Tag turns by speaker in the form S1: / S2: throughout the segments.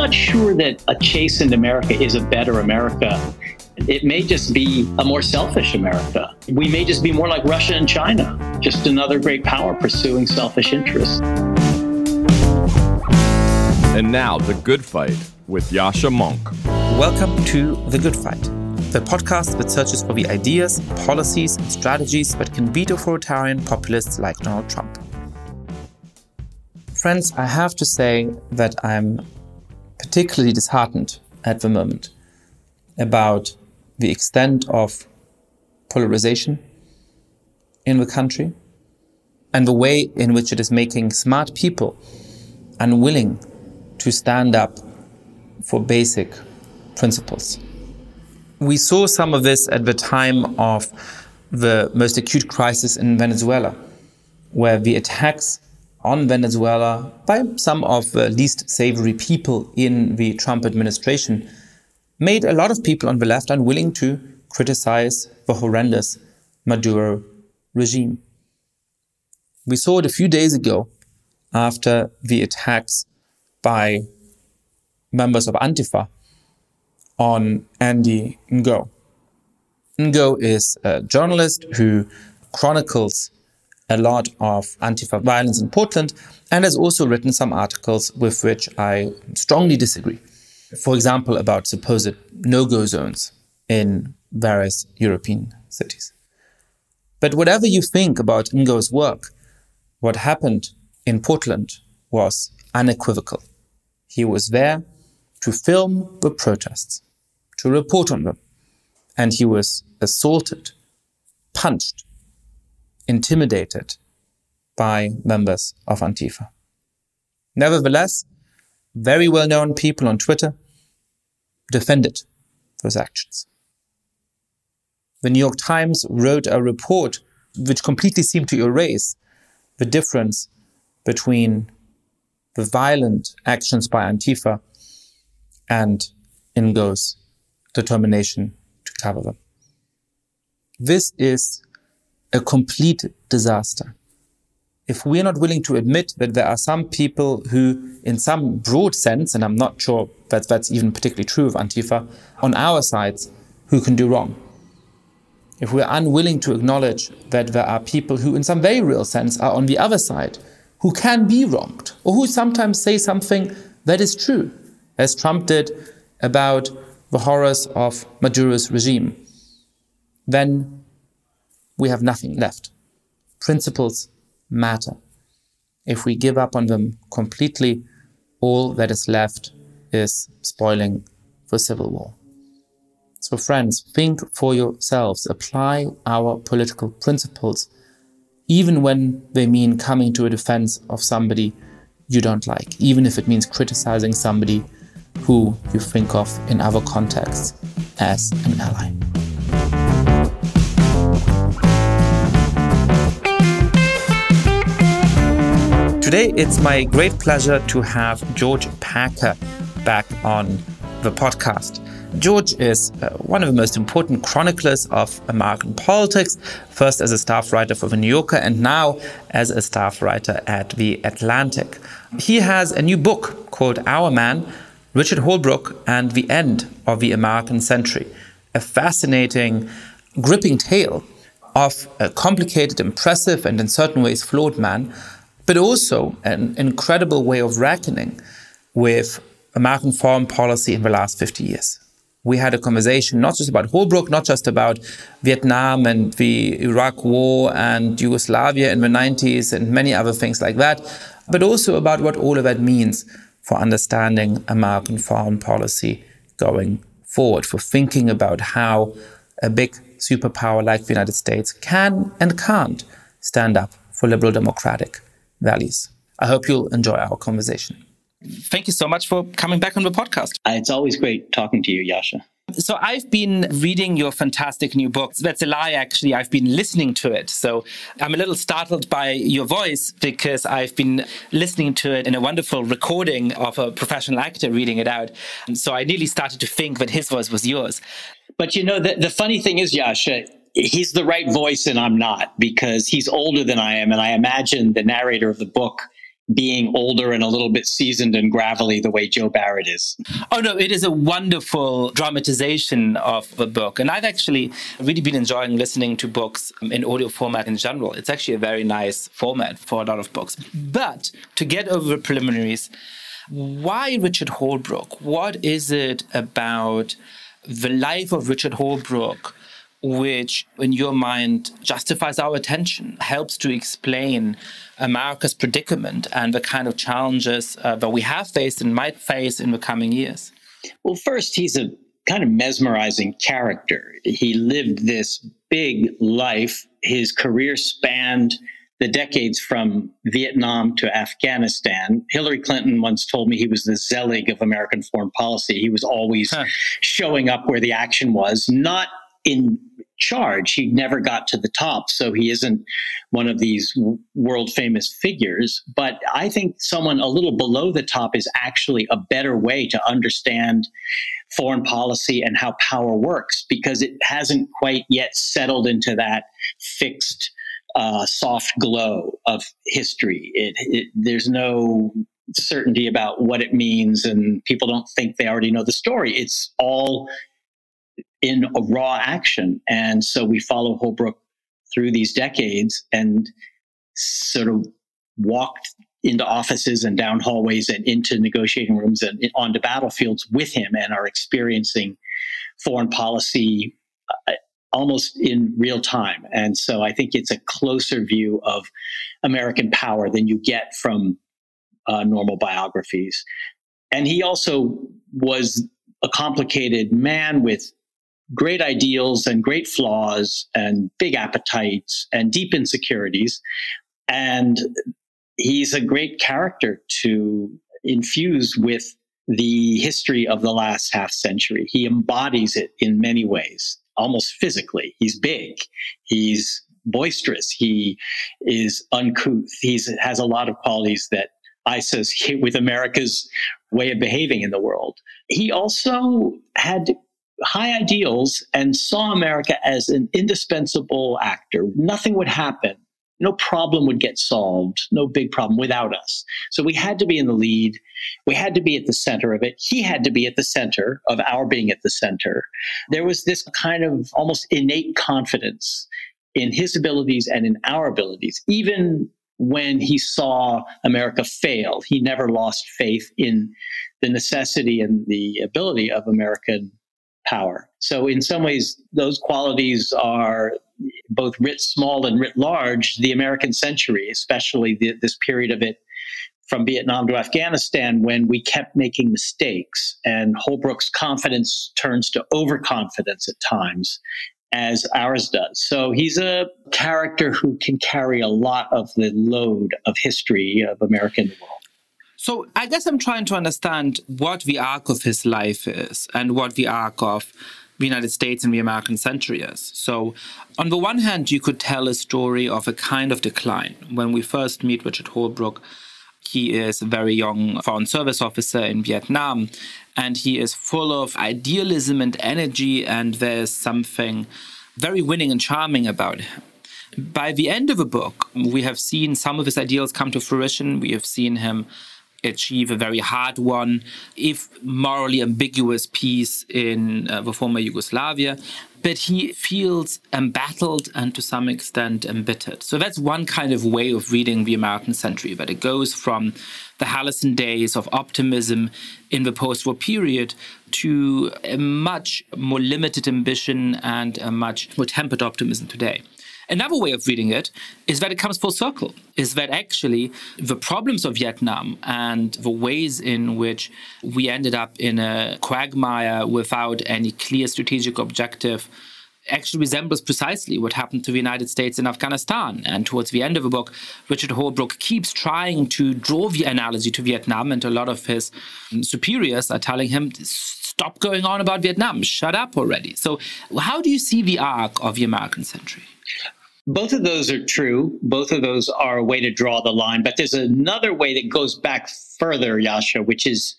S1: not sure that a chastened America is a better America. It may just be a more selfish America. We may just be more like Russia and China, just another great power pursuing selfish interests.
S2: And now, The Good Fight with Yascha Mounk.
S3: Welcome to The Good Fight, the podcast that searches for the ideas, policies, and strategies that can beat authoritarian populists like Donald Trump. Friends, I have to say that I'm particularly disheartened at the moment about the extent of polarization in the country and the way in which it is making smart people unwilling to stand up for basic principles. We saw some of this at the time of the most acute crisis in Venezuela, where the attacks on Venezuela by some of the least savory people in the Trump administration made a lot of people on the left unwilling to criticize the horrendous Maduro regime. We saw it a few days ago after the attacks by members of Antifa on Andy Ngo. Ngo is a journalist who chronicles a lot of Antifa violence in Portland and has also written some articles with which I strongly disagree. For example, about supposed no go zones in various European cities. But whatever you think about Ngo's work, what happened in Portland was unequivocal. He was there to film the protests, to report on them, and he was assaulted, punched, intimidated by members of Antifa. Nevertheless, very well known people on Twitter defended those actions. The New York Times wrote a report which completely seemed to erase the difference between the violent actions by Antifa and Ngo's determination to cover them. This is a complete disaster. If we're not willing to admit that there are some people who, in some broad sense, and I'm not sure that that's even particularly true of Antifa, on our sides, who can do wrong. If we're unwilling to acknowledge that there are people who, in some very real sense, are on the other side, who can be wronged, or who sometimes say something that is true, as Trump did about the horrors of Maduro's regime, then we have nothing left. Principles matter. If we give up on them completely, all that is left is spoiling for civil war. So, friends, think for yourselves. Apply our political principles, even when they mean coming to a defense of somebody you don't like, even if it means criticizing somebody who you think of in other contexts as an ally. Today, it's my great pleasure to have George Packer back on the podcast. George is uh, one of the most important chroniclers of American politics, first as a staff writer for The New Yorker and now as a staff writer at The Atlantic. He has a new book called Our Man Richard Holbrooke and the End of the American Century, a fascinating, gripping tale of a complicated, impressive, and in certain ways flawed man but also an incredible way of reckoning with American foreign policy in the last 50 years. We had a conversation not just about Holbrooke, not just about Vietnam and the Iraq War and Yugoslavia in the 90s and many other things like that, but also about what all of that means for understanding American foreign policy going forward, for thinking about how a big superpower like the United States can and can't stand up for liberal democratic values. I hope you'll enjoy our conversation. Thank you so much for coming back on the podcast.
S1: Uh, it's always great talking to you, Yascha.
S3: So I've been reading your fantastic new book. That's a lie, actually. I've been listening to it. So I'm a little startled by your voice because I've been listening to it in a wonderful recording of a professional actor reading it out. And so I nearly started to think that his voice was yours.
S1: But you know, the, the funny thing is, Yascha, he's the right voice and I'm not because he's older than I am. And I imagine the narrator of the book being older and a little bit seasoned and gravelly the way Joe Barrett is.
S3: Oh, no, it is a wonderful dramatization of the book. And I've actually really been enjoying listening to books in audio format in general. It's actually a very nice format for a lot of books. But to get over the preliminaries, why Richard Holbrooke? What is it about the life of Richard Holbrooke? Which, in your mind, justifies our attention, helps to explain America's predicament and the kind of challenges uh, that we have faced and might face in the coming years?
S1: Well, first, he's a kind of mesmerizing character. He lived this big life. His career spanned the decades from Vietnam to Afghanistan. Hillary Clinton once told me he was the Zelig of American foreign policy. He was always huh. showing up where the action was, not in charge. He never got to the top, so he isn't one of these world famous figures. But I think someone a little below the top is actually a better way to understand foreign policy and how power works because it hasn't quite yet settled into that fixed uh, soft glow of history. It, it, there's no certainty about what it means, and people don't think they already know the story. It's all in a raw action. And so we follow Holbrooke through these decades and sort of walked into offices and down hallways and into negotiating rooms and onto battlefields with him and are experiencing foreign policy uh, almost in real time. And so I think it's a closer view of American power than you get from uh, normal biographies. And he also was a complicated man with great ideals and great flaws and big appetites and deep insecurities. And he's a great character to infuse with the history of the last half century. He embodies it in many ways, almost physically. He's big, he's boisterous, he is uncouth, he has a lot of qualities that I associate with America's way of behaving in the world. He also had high ideals and saw America as an indispensable actor. Nothing would happen. No problem would get solved, no big problem without us. So we had to be in the lead. We had to be at the center of it. He had to be at the center of our being at the center. There was this kind of almost innate confidence in his abilities and in our abilities, even when he saw America fail. He never lost faith in the necessity and the ability of American power. So, in some ways, those qualities are both writ small and writ large, the American century, especially the, this period of it from Vietnam to Afghanistan when we kept making mistakes. And Holbrooke's confidence turns to overconfidence at times, as ours does. So he's a character who can carry a lot of the load of history of American world.
S3: So I guess I'm trying to understand what the arc of his life is and what the arc of the United States and the American century is. So, on the one hand, you could tell a story of a kind of decline. When we first meet Richard Holbrooke, he is a very young foreign service officer in Vietnam, and he is full of idealism and energy, and there's something very winning and charming about him. By the end of the book, we have seen some of his ideals come to fruition. We have seen him achieve a very hard one, if morally ambiguous peace in uh, the former Yugoslavia. But he feels embattled and to some extent embittered. So that's one kind of way of reading the American century, that it goes from the halcyon days of optimism in the post war period to a much more limited ambition and a much more tempered optimism today. Another way of reading it is that it comes full circle, is that actually the problems of Vietnam and the ways in which we ended up in a quagmire without any clear strategic objective actually resembles precisely what happened to the United States in Afghanistan. And towards the end of the book, Richard Holbrooke keeps trying to draw the analogy to Vietnam, and a lot of his um, superiors are telling him, stop going on about Vietnam, shut up already. So, how do you see the arc of the American century?
S1: Both of those are true. Both of those are a way to draw the line. But there's another way that goes back further, Yascha, which is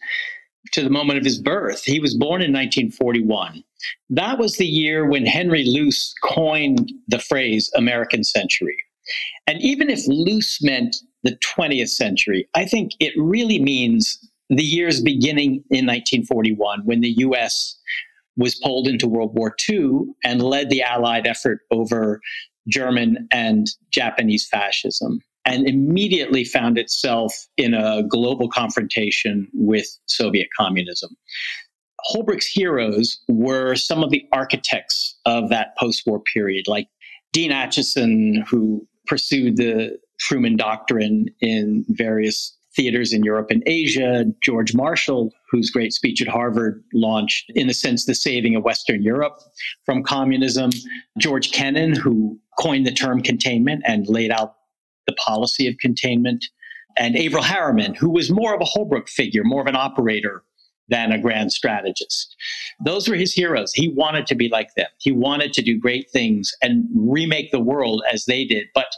S1: to the moment of his birth. He was born in 1941. That was the year when Henry Luce coined the phrase American century. And even if Luce meant the 20th century, I think it really means the years beginning in 1941 when the US was pulled into World War II and led the Allied effort over German and Japanese fascism and immediately found itself in a global confrontation with Soviet communism. Holbrooke's heroes were some of the architects of that post war period, like Dean Acheson, who pursued the Truman Doctrine in various theaters in Europe and Asia, George Marshall, whose great speech at Harvard launched, in a sense, the saving of Western Europe from communism, George Kennan, who coined the term containment and laid out the policy of containment, and Averell Harriman, who was more of a Holbrooke figure, more of an operator than a grand strategist. Those were his heroes. He wanted to be like them. He wanted to do great things and remake the world as they did. But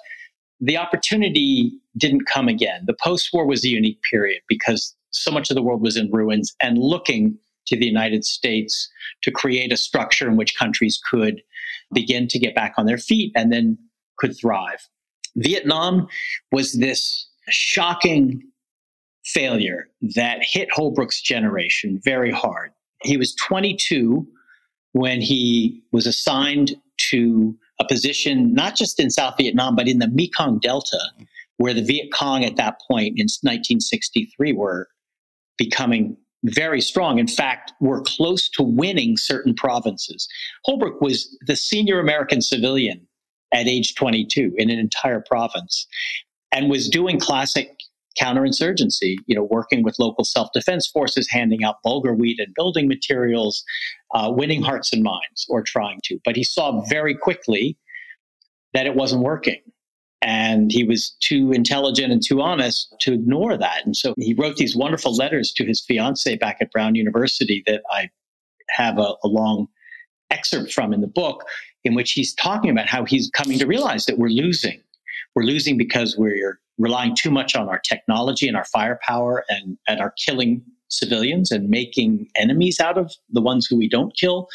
S1: the opportunity didn't come again. The post war was a unique period because so much of the world was in ruins and looking to the United States to create a structure in which countries could begin to get back on their feet and then could thrive. Vietnam was this shocking failure that hit Holbrooke's generation very hard. He was 22 when he was assigned to a position not just in South Vietnam, but in the Mekong Delta, where the Viet Cong at that point in 1963 were becoming very strong. In fact, were close to winning certain provinces. Holbrooke was the senior American civilian at age 22 in an entire province and was doing classic counterinsurgency, you know, working with local self-defense forces, handing out bulgur wheat and building materials, uh, winning hearts and minds, or trying to. But he saw very quickly that it wasn't working. And he was too intelligent and too honest to ignore that. And so he wrote these wonderful letters to his fiancee back at Brown University that I have a, a long excerpt from in the book, in which he's talking about how he's coming to realize that we're losing. We're losing because we're relying too much on our technology and our firepower and, and are killing civilians and making enemies out of the ones who we don't kill.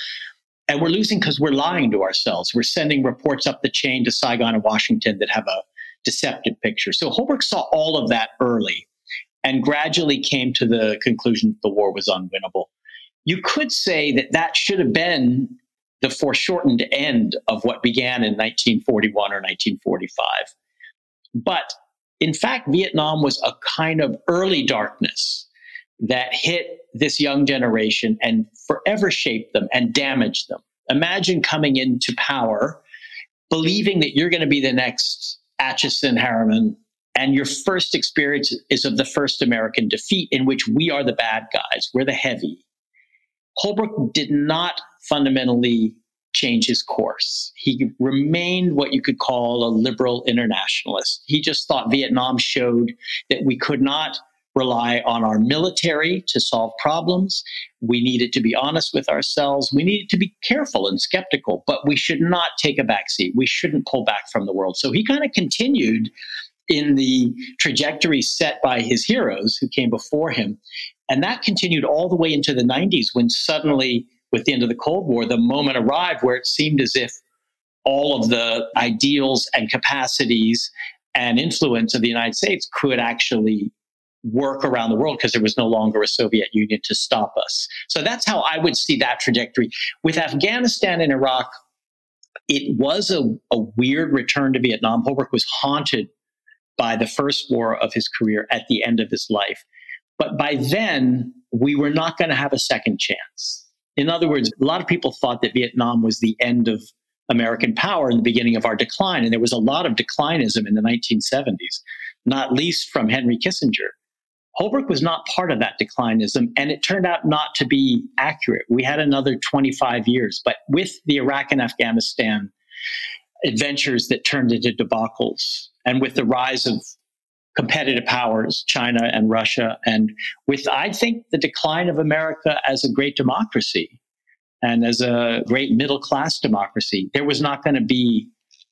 S1: And we're losing because we're lying to ourselves. We're sending reports up the chain to Saigon and Washington that have a deceptive picture. So Holbrooke saw all of that early and gradually came to the conclusion that the war was unwinnable. You could say that that should have been the foreshortened end of what began in 1941 or 1945. But in fact, Vietnam was a kind of early darkness that hit this young generation and forever shaped them and damaged them. Imagine coming into power believing that you're going to be the next Acheson Harriman, and your first experience is of the first American defeat in which we are the bad guys, we're the heavy. Holbrooke did not fundamentally change his course. He remained what you could call a liberal internationalist. He just thought Vietnam showed that we could not rely on our military to solve problems. We needed to be honest with ourselves. We needed to be careful and skeptical, but we should not take a backseat. We shouldn't pull back from the world. So he kind of continued in the trajectory set by his heroes who came before him. And that continued all the way into the 90s when suddenly with the end of the Cold War, the moment arrived where it seemed as if all of the ideals and capacities and influence of the United States could actually work around the world because there was no longer a Soviet Union to stop us. So that's how I would see that trajectory. With Afghanistan and Iraq, it was a, a weird return to Vietnam. Holbrooke was haunted by the first war of his career at the end of his life. But by then, we were not going to have a second chance. In other words, a lot of people thought that Vietnam was the end of American power in the beginning of our decline. And there was a lot of declinism in the 1970s, not least from Henry Kissinger. Holbrooke was not part of that declinism, and it turned out not to be accurate. We had another 25 years, but with the Iraq and Afghanistan adventures that turned into debacles, and with the rise of competitive powers, China and Russia, and with, I think, the decline of America as a great democracy and as a great middle class democracy, there was not going to be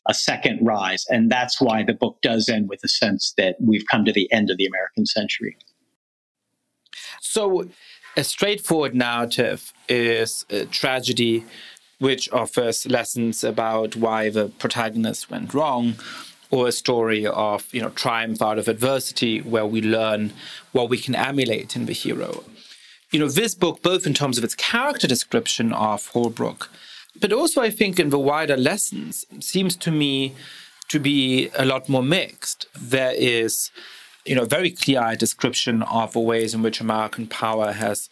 S1: a second rise. And that's why the book does end with a sense that we've come to the end of the American century.
S4: So, a straightforward narrative is a tragedy which offers lessons about why the protagonist went wrong
S3: or a story of you know triumph out of adversity where we learn what we can emulate in the hero. You know this book both in terms of its character description of Holbrooke but also i think in the wider lessons seems to me to be a lot more mixed. There is you know a very clear description of the ways in which american power has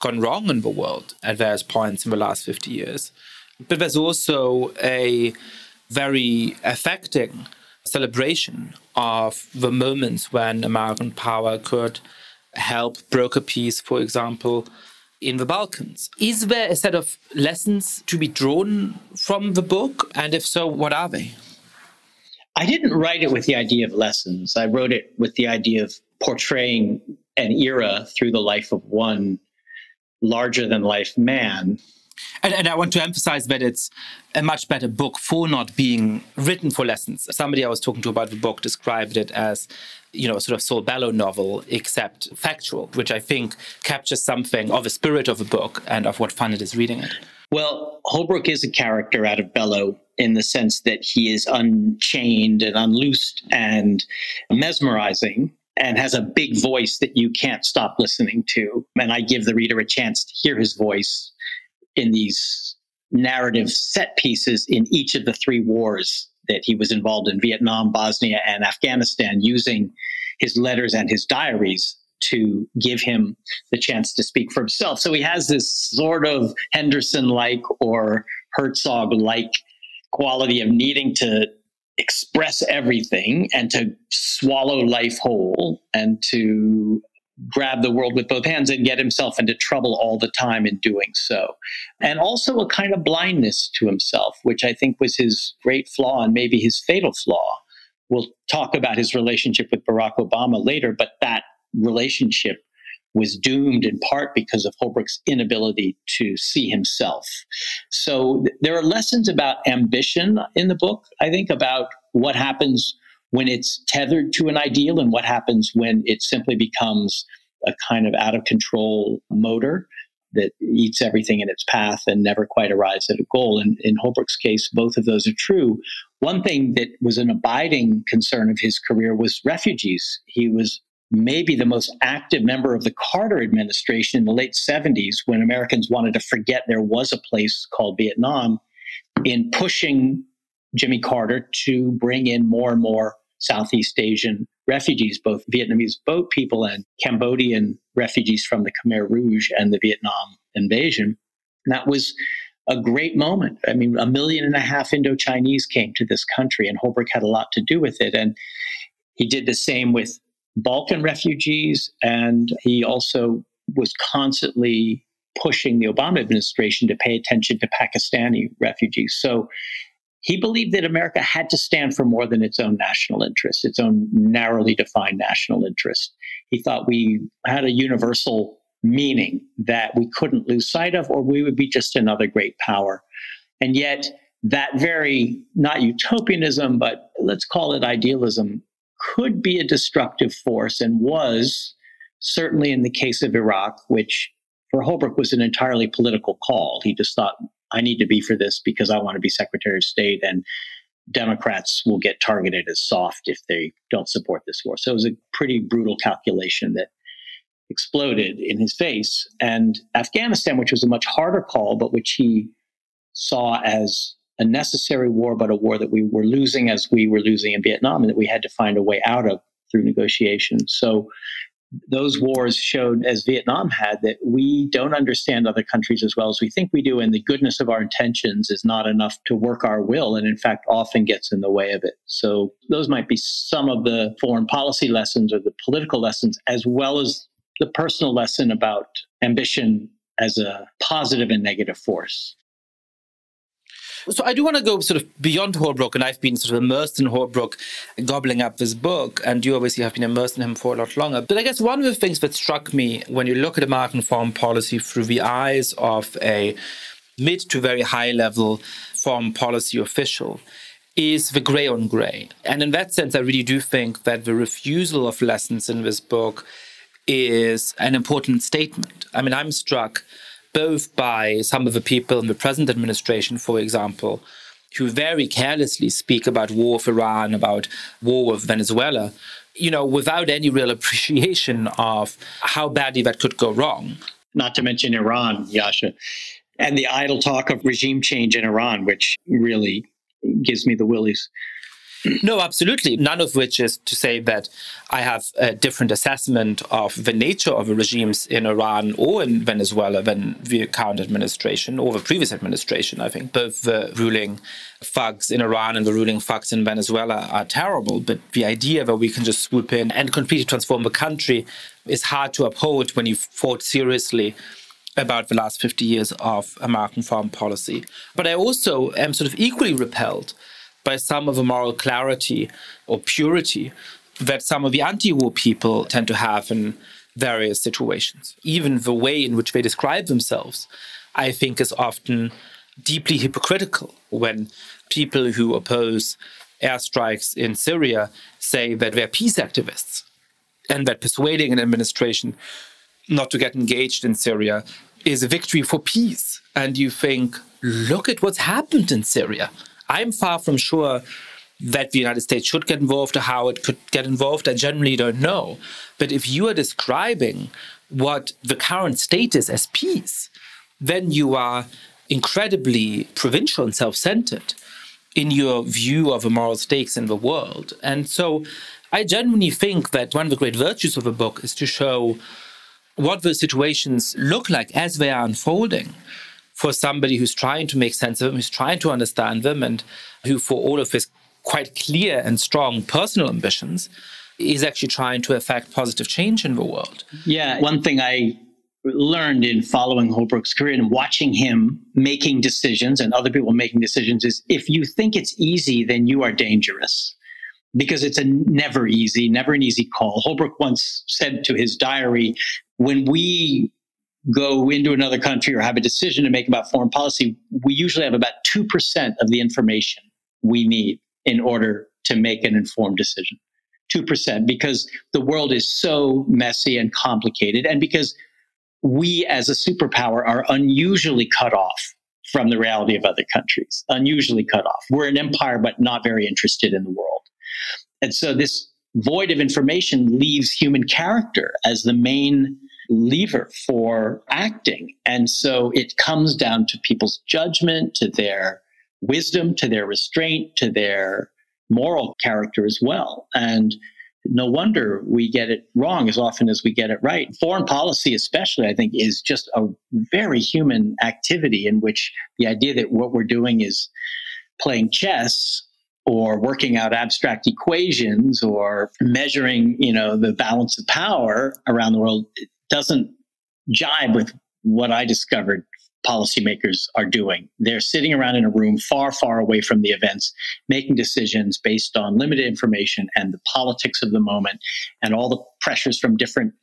S3: gone wrong in the world at various points in the last 50 years. But there's also a very affecting celebration of the moments when American power could help broker peace, for example, in the Balkans. Is there a set of lessons to be drawn from the book? And if so, what are they?
S1: I didn't write it with the idea of lessons. I wrote it with the idea of portraying an era through the life of one larger than life man
S3: and, and, I want to emphasize that it's a much better book for not being written for lessons. Somebody I was talking to about the book described it as, you know, a sort of Saul Bellow novel, except factual, which I think captures something of the spirit of the book and of what fun it is reading it.
S1: Well, Holbrooke is a character out of Bellow in the sense that he is unchained and unloosed and mesmerizing and has a big voice that you can't stop listening to. And I give the reader a chance to hear his voice in these narrative set pieces in each of the three wars that he was involved in Vietnam, Bosnia, and Afghanistan, using his letters and his diaries to give him the chance to speak for himself. So he has this sort of Henderson like or Herzog like quality of needing to express everything and to swallow life whole and to grab the world with both hands and get himself into trouble all the time in doing so. And also a kind of blindness to himself, which I think was his great flaw and maybe his fatal flaw. We'll talk about his relationship with Barack Obama later, but that relationship was doomed in part because of Holbrooke's inability to see himself. So th- there are lessons about ambition in the book, I think, about what happens when it's tethered to an ideal and what happens when it simply becomes a kind of out of control motor that eats everything in its path and never quite arrives at a goal. And in Holbrooke's case, both of those are true. One thing that was an abiding concern of his career was refugees. He was maybe the most active member of the Carter administration in the late 70s when Americans wanted to forget there was a place called Vietnam in pushing Jimmy Carter to bring in more and more Southeast Asian refugees, both Vietnamese boat people and Cambodian refugees from the Khmer Rouge and the Vietnam invasion. And that was a great moment. I mean, a million and a half Indo Chinese came to this country, and Holbrooke had a lot to do with it. And he did the same with Balkan refugees, and he also was constantly pushing the Obama administration to pay attention to Pakistani refugees. So he believed that America had to stand for more than its own national interest, its own narrowly defined national interest. He thought we had a universal meaning that we couldn't lose sight of, or we would be just another great power. And yet, that very, not utopianism, but let's call it idealism, could be a destructive force and was certainly in the case of Iraq, which for Holbrooke was an entirely political call. He just thought I need to be for this because I want to be Secretary of State, and Democrats will get targeted as soft if they don't support this war. So it was a pretty brutal calculation that exploded in his face. And Afghanistan, which was a much harder call, but which he saw as a necessary war, but a war that we were losing as we were losing in Vietnam, and that we had to find a way out of through negotiation. So those wars showed, as Vietnam had, that we don't understand other countries as well as we think we do, and the goodness of our intentions is not enough to work our will, and in fact, often gets in the way of it. So, those might be some of the foreign policy lessons or the political lessons, as well as the personal lesson about ambition as a positive and negative force.
S3: So I do want to go sort of beyond Holbrooke, and I've been sort of immersed in Holbrooke, gobbling up this book, and you obviously have been immersed in him for a lot longer. But I guess one of the things that struck me when you look at American foreign policy through the eyes of a mid to very high level foreign policy official is the gray on gray. And in that sense, I really do think that the refusal of lessons in this book is an important statement. I mean, I'm struck both by some of the people in the present administration, for example, who very carelessly speak about war with Iran, about war with Venezuela, you know, without any real appreciation of how badly that could go wrong.
S1: Not to mention Iran, Yascha, and the idle talk of regime change in Iran, which really gives me the willies.
S3: No, absolutely. None of which is to say that I have a different assessment of the nature of the regimes in Iran or in Venezuela than the current administration or the previous administration. I think both the ruling thugs in Iran and the ruling thugs in Venezuela are terrible. But the idea that we can just swoop in and completely transform the country is hard to uphold when you thought seriously about the last 50 years of American foreign policy. But I also am sort of equally repelled by some of the moral clarity or purity that some of the anti war people tend to have in various situations. Even the way in which they describe themselves, I think, is often deeply hypocritical when people who oppose airstrikes in Syria say that they're peace activists and that persuading an administration not to get engaged in Syria is a victory for peace. And you think, look at what's happened in Syria. I'm far from sure that the United States should get involved or how it could get involved. I generally don't know. But if you are describing what the current state is as peace, then you are incredibly provincial and self centered in your view of the moral stakes in the world. And so I genuinely think that one of the great virtues of the book is to show what the situations look like as they are unfolding for somebody who's trying to make sense of them, who's trying to understand them, and who, for all of his quite clear and strong personal ambitions, is actually trying to affect positive change in the world.
S1: Yeah, one thing I learned in following Holbrooke's career and watching him making decisions and other people making decisions is if you think it's easy, then you are dangerous because it's a never easy, never an easy call. Holbrook once said to his diary, when we go into another country or have a decision to make about foreign policy, we usually have about 2% of the information we need in order to make an informed decision. 2%, because the world is so messy and complicated, and because we as a superpower are unusually cut off from the reality of other countries, unusually cut off. We're an empire, but not very interested in the world. And so this void of information leaves human character as the main lever for acting. And so it comes down to people's judgment, to their wisdom, to their restraint, to their moral character as well. And no wonder we get it wrong as often as we get it right. Foreign policy, especially, I think, is just a very human activity in which the idea that what we're doing is playing chess or working out abstract equations or measuring you know the balance of power around the world doesn't jibe with what I discovered policymakers are doing. They're sitting around in a room far, far away from the events, making decisions based on limited information and the politics of the moment and all the pressures from different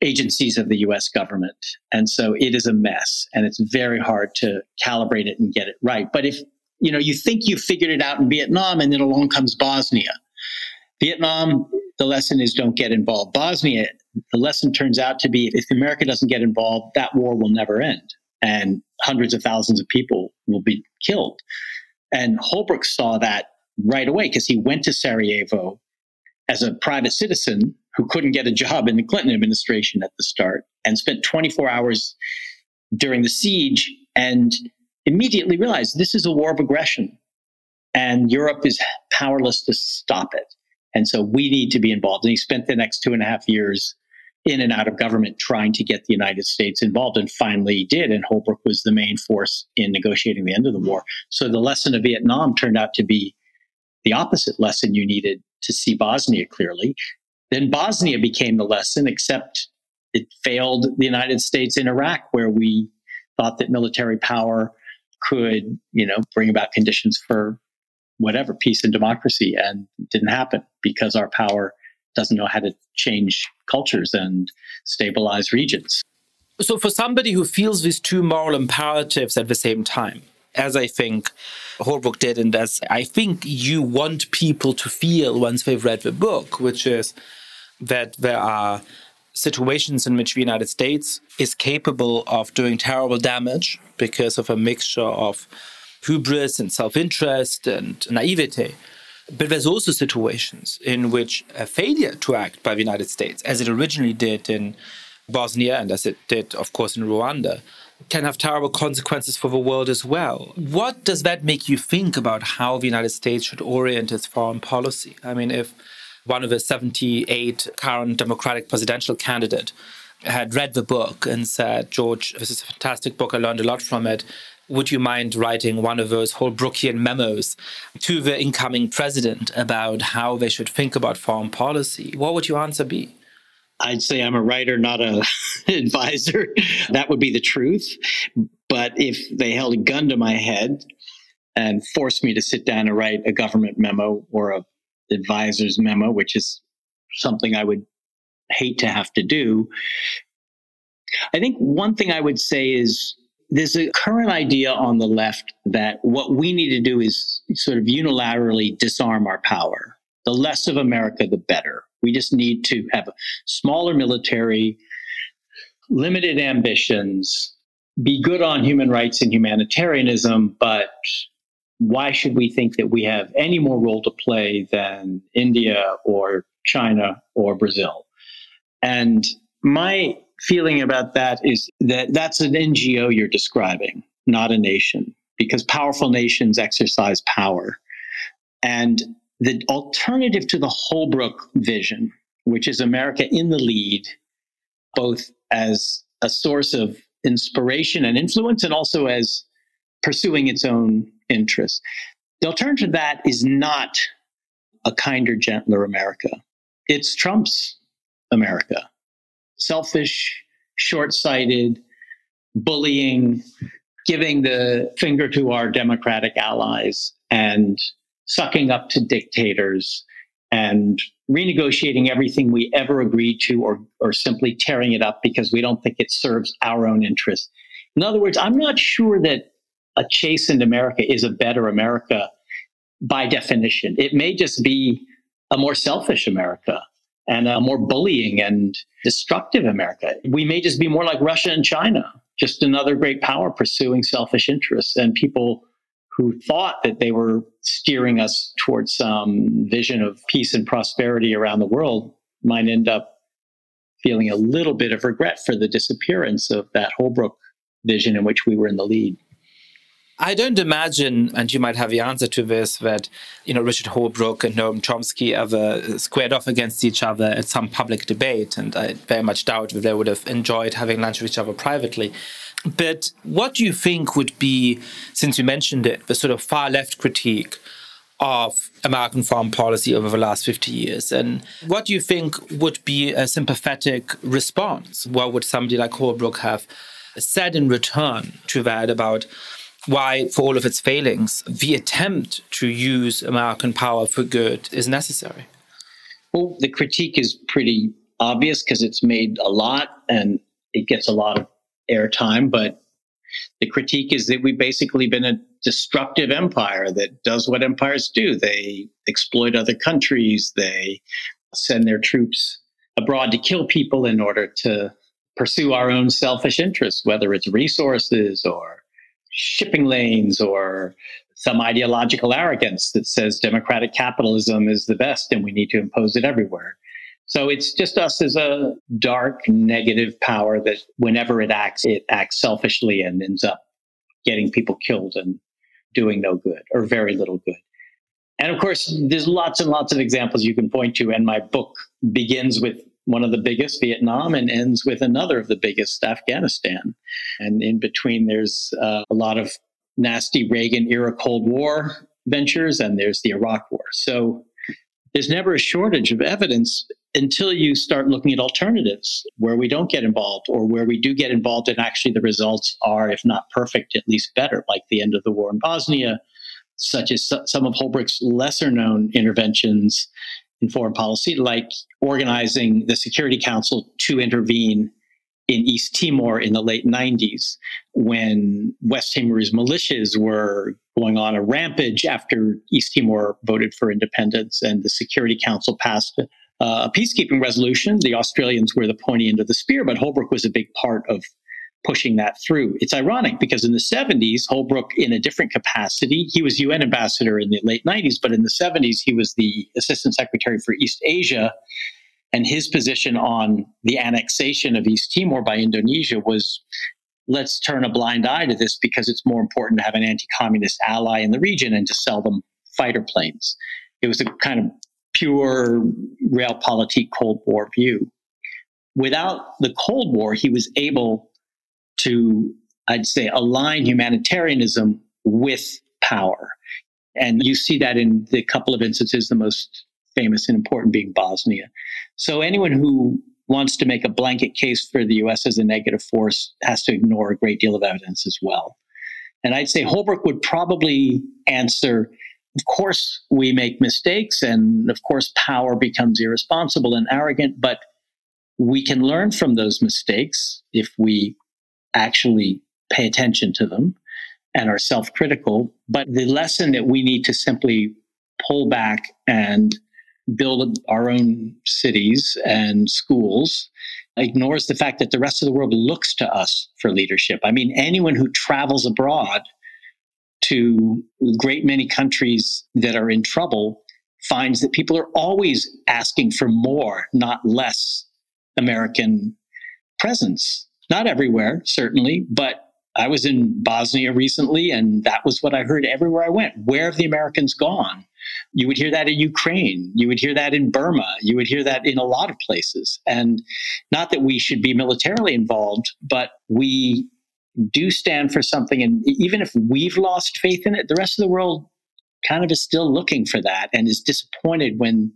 S1: agencies of the US government. And so it is a mess and it's very hard to calibrate it and get it right. But if you know you think you figured it out in Vietnam and then along comes Bosnia. Vietnam, the lesson is don't get involved. Bosnia, the lesson turns out to be if America doesn't get involved, that war will never end. And hundreds of thousands of people will be killed. And Holbrooke saw that right away because he went to Sarajevo as a private citizen who couldn't get a job in the Clinton administration at the start and spent 24 hours during the siege and immediately realized this is a war of aggression and Europe is powerless to stop it. And so we need to be involved. And he spent the next two and a half years in and out of government trying to get the United States involved and finally did. And Holbrooke was the main force in negotiating the end of the war. So the lesson of Vietnam turned out to be the opposite lesson you needed to see Bosnia clearly. Then Bosnia became the lesson, except it failed the United States in Iraq, where we thought that military power could, you know, bring about conditions for whatever peace and democracy and didn't happen because our power doesn't know how to change cultures and stabilize regions.
S3: So, for somebody who feels these two moral imperatives at the same time, as I think Holbrooke did, and as I think you want people to feel once they've read the book, which is that there are situations in which the United States is capable of doing terrible damage because of a mixture of hubris and self interest and naivete. But there's also situations in which a failure to act by the United States, as it originally did in Bosnia and as it did, of course, in Rwanda, can have terrible consequences for the world as well. What does that make you think about how the United States should orient its foreign policy? I mean, if one of the 78 current Democratic presidential candidate had read the book and said, George, this is a fantastic book, I learned a lot from it would you mind writing one of those Holbrookian memos to the incoming president about how they should think about foreign policy? What would your answer be?
S1: I'd say I'm a writer, not an advisor. That would be the truth. But if they held a gun to my head and forced me to sit down and write a government memo or a advisor's memo, which is something I would hate to have to do, I think one thing I would say is there's a current idea on the left that what we need to do is sort of unilaterally disarm our power. The less of America, the better. We just need to have a smaller military, limited ambitions, be good on human rights and humanitarianism, but why should we think that we have any more role to play than India or China or Brazil? And my feeling about that is that that's an NGO you're describing, not a nation, because powerful nations exercise power. And the alternative to the Holbrooke vision, which is America in the lead, both as a source of inspiration and influence and also as pursuing its own interests. The alternative to that is not a kinder, gentler America. It's Trump's America selfish, short sighted, bullying, giving the finger to our Democratic allies and sucking up to dictators and renegotiating everything we ever agreed to or, or simply tearing it up because we don't think it serves our own interests. In other words, I'm not sure that a chastened America is a better America by definition. It may just be a more selfish America and a more bullying and destructive America. We may just be more like Russia and China, just another great power pursuing selfish interests. And people who thought that they were steering us towards some vision of peace and prosperity around the world might end up feeling a little bit of regret for the disappearance of that Holbrooke vision in which we were in the lead.
S3: I don't imagine, and you might have the answer to this, that you know Richard Holbrooke and Noam Chomsky ever squared off against each other at some public debate, and I very much doubt that they would have enjoyed having lunch with each other privately. But what do you think would be, since you mentioned it, the sort of far left critique of American foreign policy over the last 50 years? And what do you think would be a sympathetic response? What would somebody like Holbrooke have said in return to that about why, for all of its failings, the attempt to use American power for good is necessary?
S1: Well, the critique is pretty obvious because it's made a lot and it gets a lot of airtime. But the critique is that we've basically been a destructive empire that does what empires do they exploit other countries, they send their troops abroad to kill people in order to pursue our own selfish interests, whether it's resources or shipping lanes or some ideological arrogance that says democratic capitalism is the best and we need to impose it everywhere. So it's just us as a dark negative power that whenever it acts, it acts selfishly and ends up getting people killed and doing no good or very little good. And of course, there's lots and lots of examples you can point to. And my book begins with one of the biggest, Vietnam, and ends with another of the biggest, Afghanistan. And in between, there's uh, a lot of nasty Reagan era Cold War ventures, and there's the Iraq War. So there's never a shortage of evidence until you start looking at alternatives where we don't get involved or where we do get involved and actually the results are, if not perfect, at least better, like the end of the war in Bosnia, such as some of Holbrooke's lesser known interventions in foreign policy, like organizing the Security Council to intervene in East Timor in the late 90s when West Timorese militias were going on a rampage after East Timor voted for independence and the Security Council passed a peacekeeping resolution. The Australians were the pointy end of the spear, but Holbrooke was a big part of pushing that through. It's ironic because in the 70s, Holbrooke, in a different capacity, he was UN ambassador in the late 90s, but in the 70s, he was the assistant secretary for East Asia. And his position on the annexation of East Timor by Indonesia was let's turn a blind eye to this because it's more important to have an anti communist ally in the region and to sell them fighter planes. It was a kind of pure realpolitik Cold War view. Without the Cold War, he was able to, I'd say, align humanitarianism with power. And you see that in the couple of instances, the most famous and important being Bosnia. So anyone who wants to make a blanket case for the US as a negative force has to ignore a great deal of evidence as well. And I'd say Holbrooke would probably answer of course, we make mistakes, and of course, power becomes irresponsible and arrogant, but we can learn from those mistakes if we actually pay attention to them and are self critical. But the lesson that we need to simply pull back and build our own cities and schools ignores the fact that the rest of the world looks to us for leadership. I mean, anyone who travels abroad to great many countries that are in trouble finds that people are always asking for more, not less American presence. Not everywhere, certainly, but I was in Bosnia recently, and that was what I heard everywhere I went. Where have the Americans gone? You would hear that in Ukraine. You would hear that in Burma. You would hear that in a lot of places. And not that we should be militarily involved, but we do stand for something. And even if we've lost faith in it, the rest of the world kind of is still looking for that and is disappointed when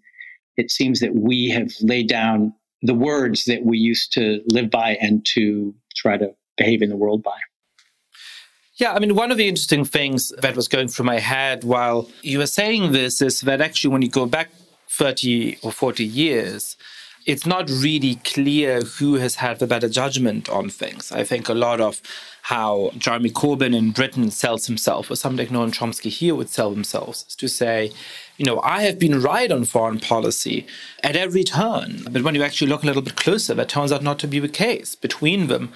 S1: it seems that we have laid down the words that we used to live by and to try to behave in the world by.
S3: Yeah, I mean, one of the interesting things that was going through my head while you were saying this is that actually, when you go back 30 or 40 years, it's not really clear who has had the better judgment on things. I think a lot of how Jeremy Corbyn in Britain sells himself, or something like Noam Chomsky here would sell themselves, is to say, you know, I have been right on foreign policy at every turn. But when you actually look a little bit closer, that turns out not to be the case. Between them,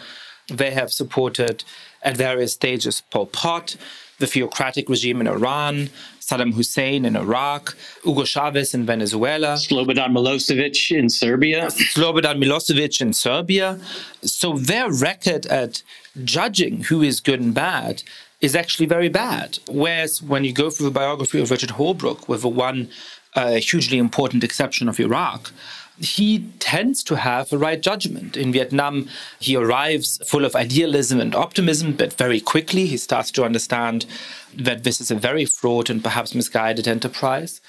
S3: they have supported at various stages Pol Pot, the theocratic regime in Iran, Saddam Hussein in Iraq, Hugo Chavez in Venezuela,
S1: Slobodan Milosevic in Serbia,
S3: Slobodan Milosevic in Serbia. So their record at judging who is good and bad is actually very bad. Whereas when you go through the biography of Richard Holbrooke, with the one uh, hugely important exception of Iraq, he tends to have a right judgment. In Vietnam, he arrives full of idealism and optimism, but very quickly he starts to understand that this is a very fraught and perhaps misguided enterprise.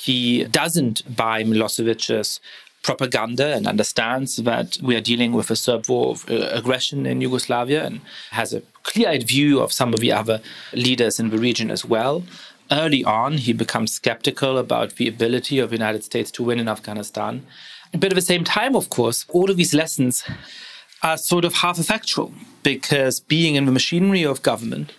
S3: He doesn't buy Milosevic's propaganda and understands that we are dealing with a Serb war of uh, aggression in Yugoslavia and has a clear eyed view of some of the other leaders in the region as well. Early on, he becomes skeptical about the ability of the United States to win in Afghanistan. But at the same time, of course, all of these lessons are sort of half effectual because being in the machinery of government,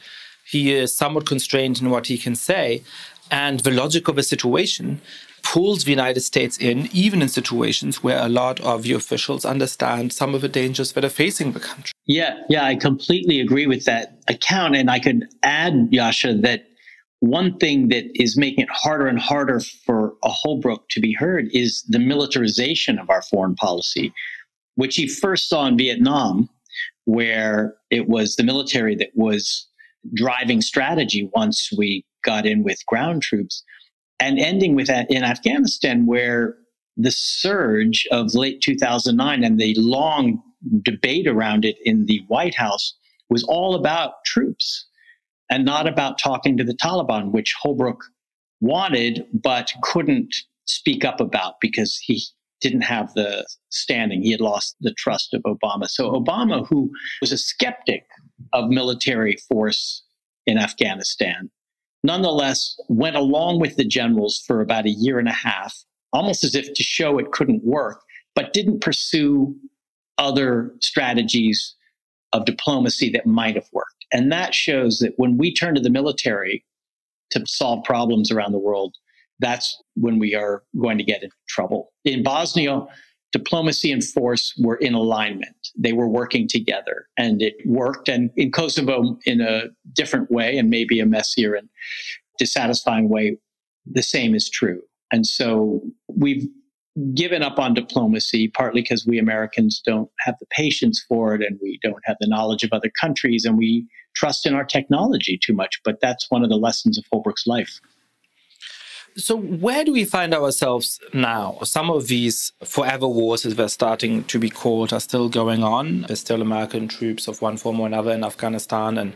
S3: he is somewhat constrained in what he can say. And the logic of the situation pulls the United States in, even in situations where a lot of the officials understand some of the dangers that are facing the country.
S1: Yeah, yeah, I completely agree with that account. And I could add, Yascha, that one thing that is making it harder and harder for a Holbrooke to be heard is the militarization of our foreign policy, which he first saw in Vietnam, where it was the military that was driving strategy once we got in with ground troops, and ending with that in Afghanistan, where the surge of late 2009 and the long debate around it in the White House was all about troops and not about talking to the Taliban, which Holbrooke wanted but couldn't speak up about because he didn't have the standing. He had lost the trust of Obama. So, Obama, who was a skeptic of military force in Afghanistan, nonetheless went along with the generals for about a year and a half, almost as if to show it couldn't work, but didn't pursue other strategies of diplomacy that might have worked. And that shows that when we turn to the military to solve problems around the world, that's when we are going to get into trouble. In Bosnia, diplomacy and force were in alignment. They were working together and it worked. And in Kosovo, in a different way and maybe a messier and dissatisfying way, the same is true. And so we've given up on diplomacy, partly because we Americans don't have the patience for it and we don't have the knowledge of other countries and we trust in our technology too much. But that's one of the lessons of Holbrooke's life.
S3: So, where do we find ourselves now? Some of these forever wars, as they're starting to be called, are still going on. There's still American troops of one form or another in Afghanistan, and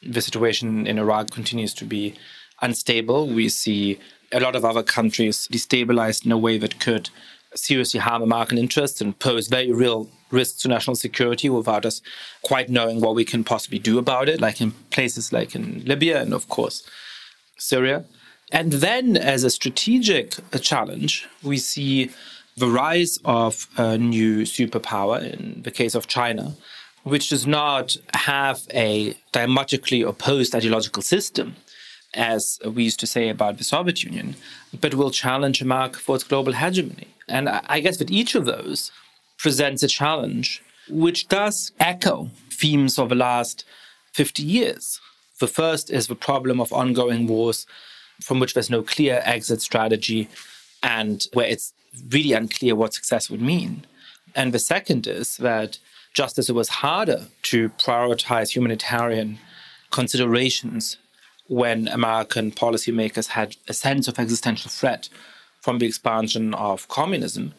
S3: the situation in Iraq continues to be unstable. We see a lot of other countries destabilized in a way that could seriously harm American interests and pose very real risks to national security without us quite knowing what we can possibly do about it, like in places like in Libya and, of course, Syria. And then, as a strategic uh, challenge, we see the rise of a new superpower in the case of China, which does not have a diametrically opposed ideological system, as we used to say about the Soviet Union, but will challenge America for its global hegemony. And I guess that each of those presents a challenge which does echo themes of the last 50 years. The first is the problem of ongoing wars from which there's no clear exit strategy and where it's really unclear what success would mean. And the second is that just as it was harder to prioritize humanitarian considerations when American policymakers had a sense of existential threat from the expansion of communism,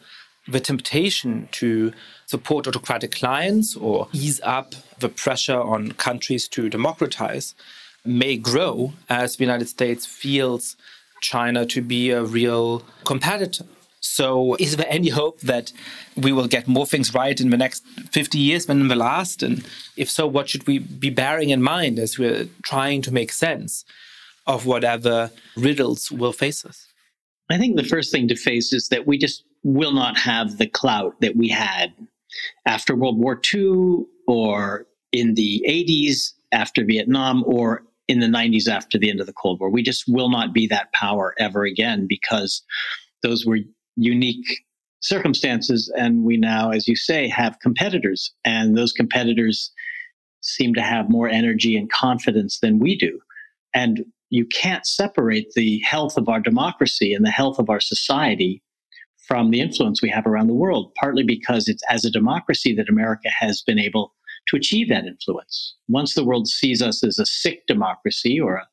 S3: the temptation to support autocratic clients or ease up the pressure on countries to democratize may grow as the United States feels China to be a real competitor. So, is there any hope that we will get more things right in the next 50 years than in the last? And if so, what should we be bearing in mind as we're trying to make sense of whatever riddles will face us?
S1: I think the first thing to face is that we just will not have the clout that we had after World War II or in the 80s after Vietnam or in the 90s after the end of the Cold War. We just will not be that power ever again because those were unique circumstances. And we now, as you say, have competitors. And those competitors seem to have more energy and confidence than we do. And you can't separate the health of our democracy and the health of our society from the influence we have around the world, partly because it's as a democracy that America has been able to achieve that influence. Once the world sees us as a sick democracy or a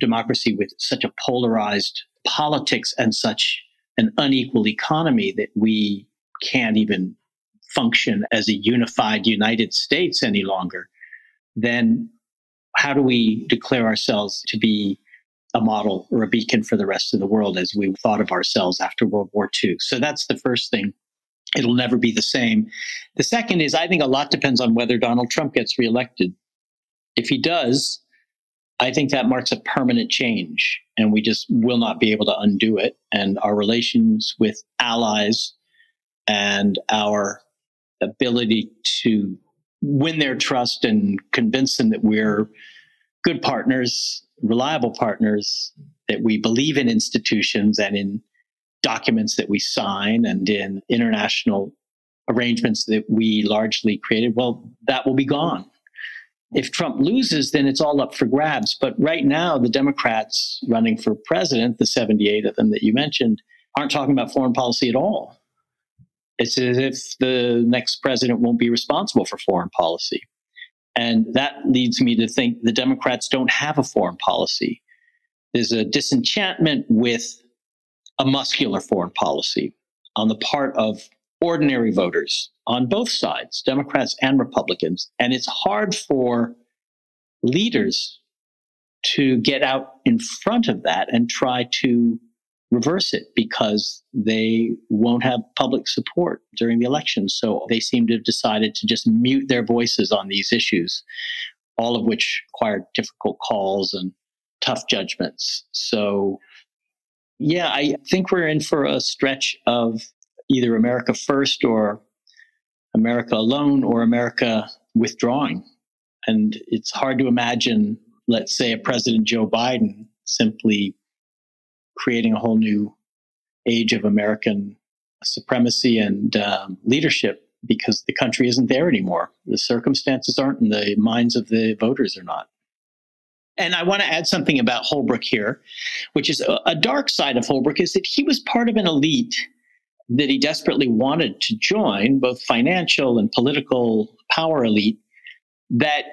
S1: democracy with such a polarized politics and such an unequal economy that we can't even function as a unified United States any longer, then how do we declare ourselves to be a model or a beacon for the rest of the world as we thought of ourselves after World War II? So that's the first thing it'll never be the same. The second is I think a lot depends on whether Donald Trump gets reelected. If he does, I think that marks a permanent change, and we just will not be able to undo it. And our relations with allies and our ability to win their trust and convince them that we're good partners, reliable partners, that we believe in institutions and in documents that we sign and in international arrangements that we largely created, well, that will be gone. If Trump loses, then it's all up for grabs. But right now, the Democrats running for president, the 78 of them that you mentioned, aren't talking about foreign policy at all. It's as if the next president won't be responsible for foreign policy. And that leads me to think the Democrats don't have a foreign policy. There's a disenchantment with a muscular foreign policy on the part of ordinary voters on both sides, Democrats and Republicans. And it's hard for leaders to get out in front of that and try to reverse it because they won't have public support during the election. So they seem to have decided to just mute their voices on these issues, all of which required difficult calls and tough judgments. So yeah, I think we're in for a stretch of either America first or America alone or America withdrawing. And it's hard to imagine, let's say, a President Joe Biden simply creating a whole new age of American supremacy and um, leadership because the country isn't there anymore. The circumstances aren't, and the minds of the voters are not. And I want to add something about Holbrooke here, which is a, a dark side of Holbrooke is that he was part of an elite that he desperately wanted to join, both financial and political power elite, that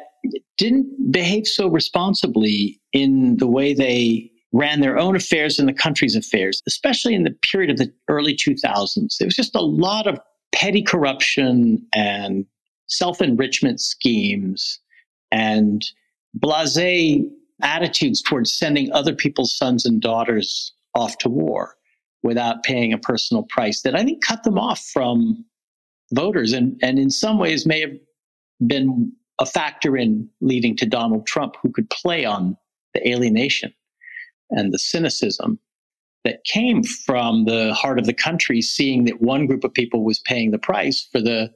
S1: didn't behave so responsibly in the way they ran their own affairs and the country's affairs, especially in the period of the early 2000s. There was just a lot of petty corruption and self enrichment schemes and blase attitudes towards sending other people's sons and daughters off to war without paying a personal price that I think cut them off from voters and, and in some ways may have been a factor in leading to Donald Trump, who could play on the alienation and the cynicism that came from the heart of the country, seeing that one group of people was paying the price for the,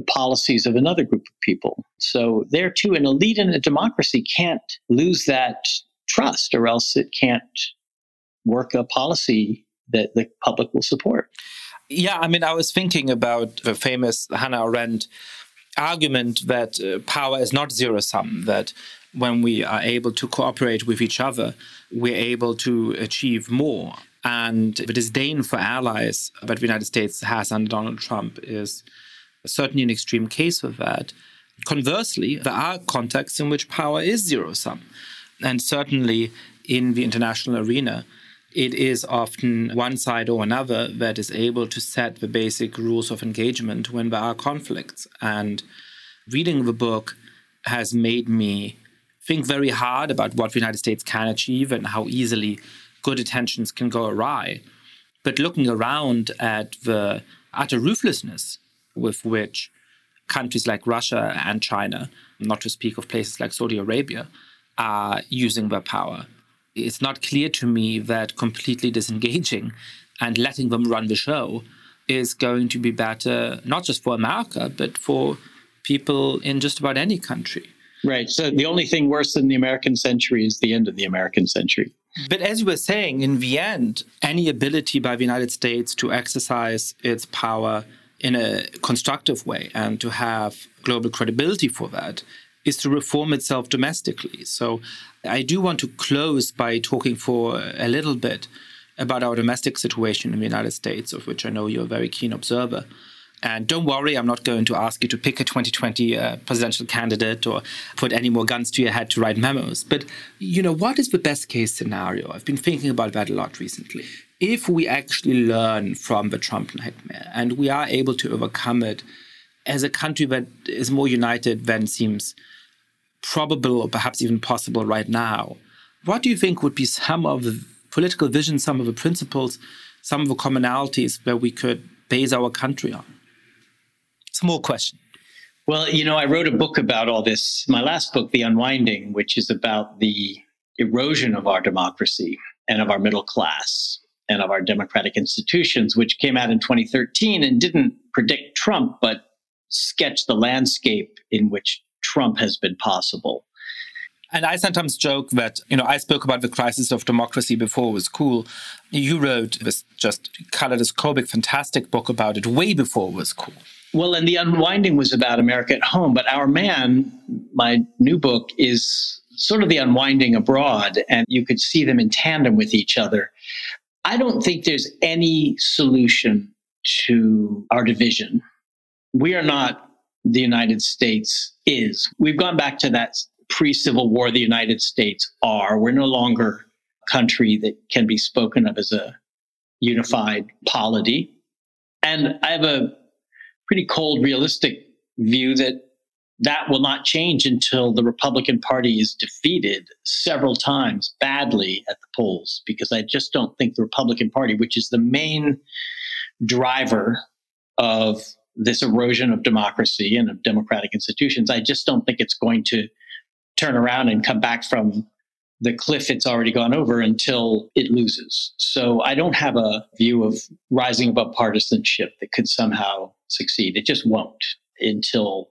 S1: the policies of another group of people. So, there too, an elite in a democracy can't lose that trust, or else it can't work a policy that the public will support.
S3: Yeah, I mean, I was thinking about the famous Hannah Arendt argument that uh, power is not zero sum, that when we are able to cooperate with each other, we're able to achieve more. And the disdain for allies that the United States has under Donald Trump is certainly an extreme case of that. Conversely, there are contexts in which power is zero sum. And certainly in the international arena, it is often one side or another that is able to set the basic rules of engagement when there are conflicts. And reading the book has made me think very hard about what the United States can achieve and how easily good intentions can go awry. But looking around at the utter ruthlessness with which countries like Russia and China, not to speak of places like Saudi Arabia, are using their power it's not clear to me that completely disengaging and letting them run the show is going to be better, not just for America, but for people in just about any country.
S1: Right. So the only thing worse than the American century is the end of the American century.
S3: But as you were saying, in the end, any ability by the United States to exercise its power in a constructive way and to have global credibility for that is to reform itself domestically. So I do want to close by talking for a little bit about our domestic situation in the United States, of which I know you're a very keen observer. And don't worry, I'm not going to ask you to pick a 2020 uh, presidential candidate or put any more guns to your head to write memos. But, you know, what is the best case scenario? I've been thinking about that a lot recently. If we actually learn from the Trump nightmare and we are able to overcome it as a country that is more united than seems probable or perhaps even possible right now, what do you think would be some of the political vision, some of the principles, some of the commonalities where we could base our country on? Small question.
S1: Well, you know, I wrote a book about all this, my last book, The Unwinding, which is about the erosion of our democracy and of our middle class and of our democratic institutions, which came out in 2013 and didn't predict Trump, but sketched the landscape in which Trump has been possible.
S3: And I sometimes joke that, you know, I spoke about the crisis of democracy before it was cool. You wrote this just kaleidoscopic, fantastic book about it way before it was cool.
S1: Well, and The Unwinding was about America at home, but Our Man, my new book, is sort of the unwinding abroad, and you could see them in tandem with each other. I don't think there's any solution to our division. We are not the United States is. We've gone back to that pre Civil War, the United States are. We're no longer a country that can be spoken of as a unified polity. And I have a pretty cold, realistic view that that will not change until the Republican Party is defeated several times badly at the polls, because I just don't think the Republican Party, which is the main driver of this erosion of democracy and of democratic institutions. I just don't think it's going to turn around and come back from the cliff it's already gone over until it loses. So I don't have a view of rising above partisanship that could somehow succeed. It just won't until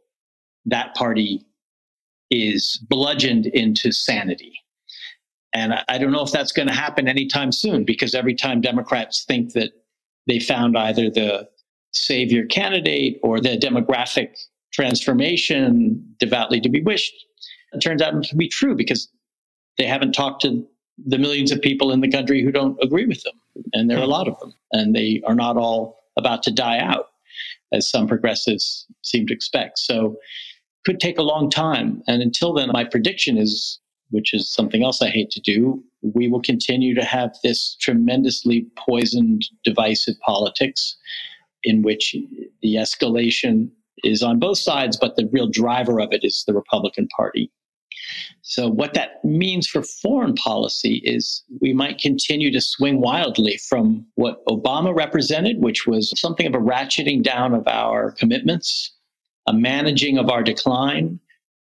S1: that party is bludgeoned into sanity. And I, don't know if that's going to happen anytime soon because every time Democrats think that they found either the savior candidate or the demographic transformation devoutly to be wished. It turns out to be true because they haven't talked to the millions of people in the country who don't agree with them. And there are a hmm. lot of them. And they are not all about to die out, as some progressives seem to expect. So could take a long time. And until then, my prediction is, which is something else I hate to do, we will continue to have this tremendously poisoned, divisive politics in which the escalation is on both sides, but the real driver of it is the Republican Party. So, what that means for foreign policy is we might continue to swing wildly from what Obama represented, which was something of a ratcheting down of our commitments, a managing of our decline,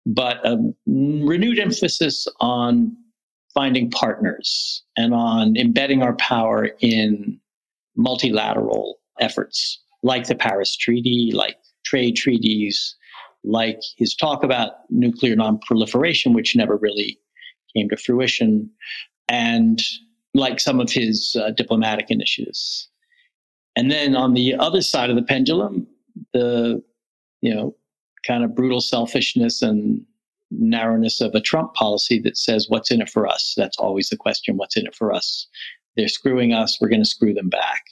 S1: but a renewed emphasis on finding partners and on embedding our power in multilateral efforts like the Paris Treaty, like trade treaties, like his talk about nuclear nonproliferation, which never really came to fruition, and like some of his uh, diplomatic initiatives. And then on the other side of the pendulum, the you know kind of brutal selfishness and narrowness of a Trump policy that says what's in it for us. That's always the question: what's in it for us? They're screwing us. We're going to screw them back.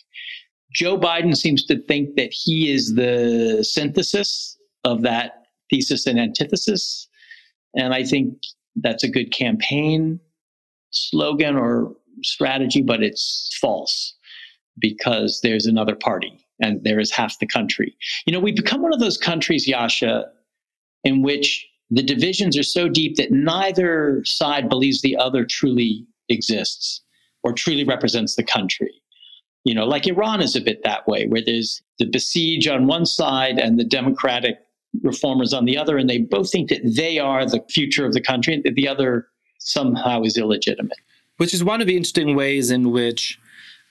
S1: Joe Biden seems to think that he is the synthesis of that thesis and antithesis. And I think that's a good campaign slogan or strategy, but it's false because there's another party and there is half the country. You know, we've mm-hmm. become one of those countries, Yascha, in which the divisions are so deep that neither side believes the other truly exists or truly represents the country. You know, like Iran is a bit that way, where there's the Basij on one side and the democratic reformers on the other, and they both think that they are the future of the country and that the other somehow is illegitimate.
S3: Which is one of the interesting ways in which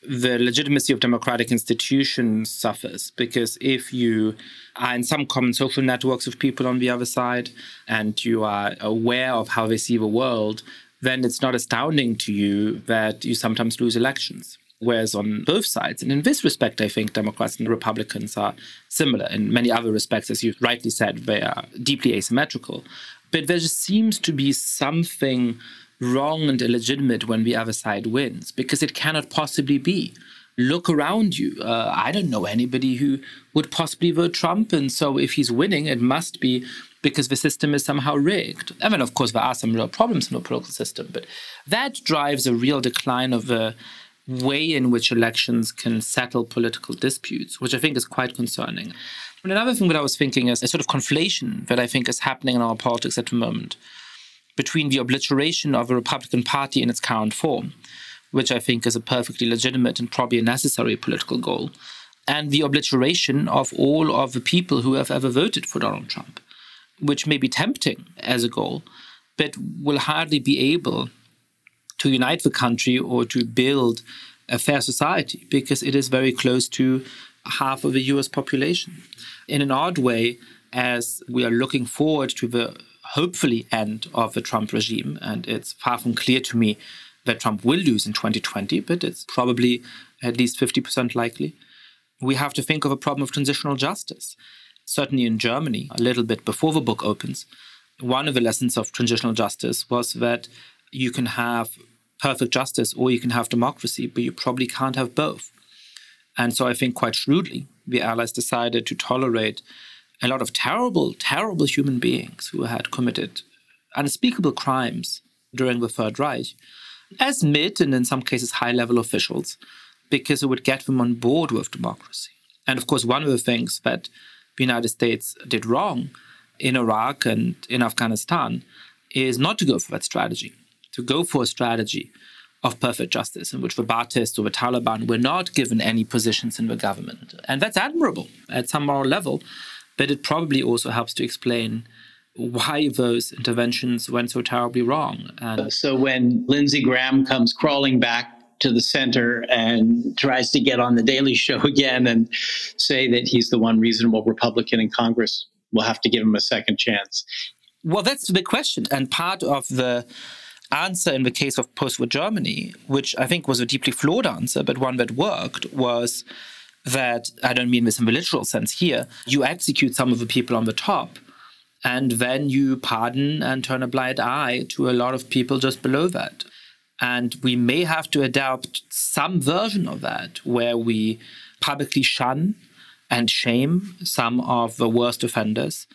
S3: the legitimacy of democratic institutions suffers because if you are in some common social networks of people on the other side and you are aware of how they see the world, then it's not astounding to you that you sometimes lose elections. Whereas on both sides, and in this respect, I think Democrats and Republicans are similar. In many other respects, as you rightly said, they are deeply asymmetrical. But there just seems to be something wrong and illegitimate when the other side wins, because it cannot possibly be. Look around you. Uh, I don't know anybody who would possibly vote Trump. And so if he's winning, it must be because the system is somehow rigged. I mean, of course, there are some real problems in the political system, but that drives a real decline of the way in which elections can settle political disputes, which I think is quite concerning. And another thing that I was thinking is a sort of conflation that I think is happening in our politics at the moment between the obliteration of the Republican Party in its current form, which I think is a perfectly legitimate and probably a necessary political goal, and the obliteration of all of the people who have ever voted for Donald Trump, which may be tempting as a goal, but will hardly be able to unite the country or to build a fair society because it is very close to half of the US population. In an odd way, as we are looking forward to the hopefully end of the Trump regime, and it's far from clear to me that Trump will lose in 2020, but it's probably at least 50% likely. We have to think of a problem of transitional justice. Certainly in Germany, a little bit before the book opens, one of the lessons of transitional justice was that you can have perfect justice or you can have democracy, but you probably can't have both. And so I think quite shrewdly, the Allies decided to tolerate a lot of terrible, terrible human beings who had committed unspeakable crimes during the Third Reich as mid and in some cases high level officials because it would get them on board with democracy. And of course, one of the things that the United States did wrong in Iraq and in Afghanistan is not to go for that strategy to go for a strategy of perfect justice in which the Ba'athists or the Taliban were not given any positions in the government. And that's admirable at some moral level, but it probably also helps to explain why those interventions went so terribly wrong.
S1: And so when Lindsey Graham comes crawling back to the center and tries to get on the Daily Show again and say that he's the one reasonable Republican in Congress, we'll have to give him a second chance.
S3: Well, that's the question. And part of the answer in the case of post war Germany, which I think was a deeply flawed answer, but one that worked, was that I don't mean this in the literal sense here. You execute some of the people on the top, and then you pardon and turn a blind eye to a lot of people just below that. And we may have to adopt some version of that where we publicly shun and shame some of the worst offenders,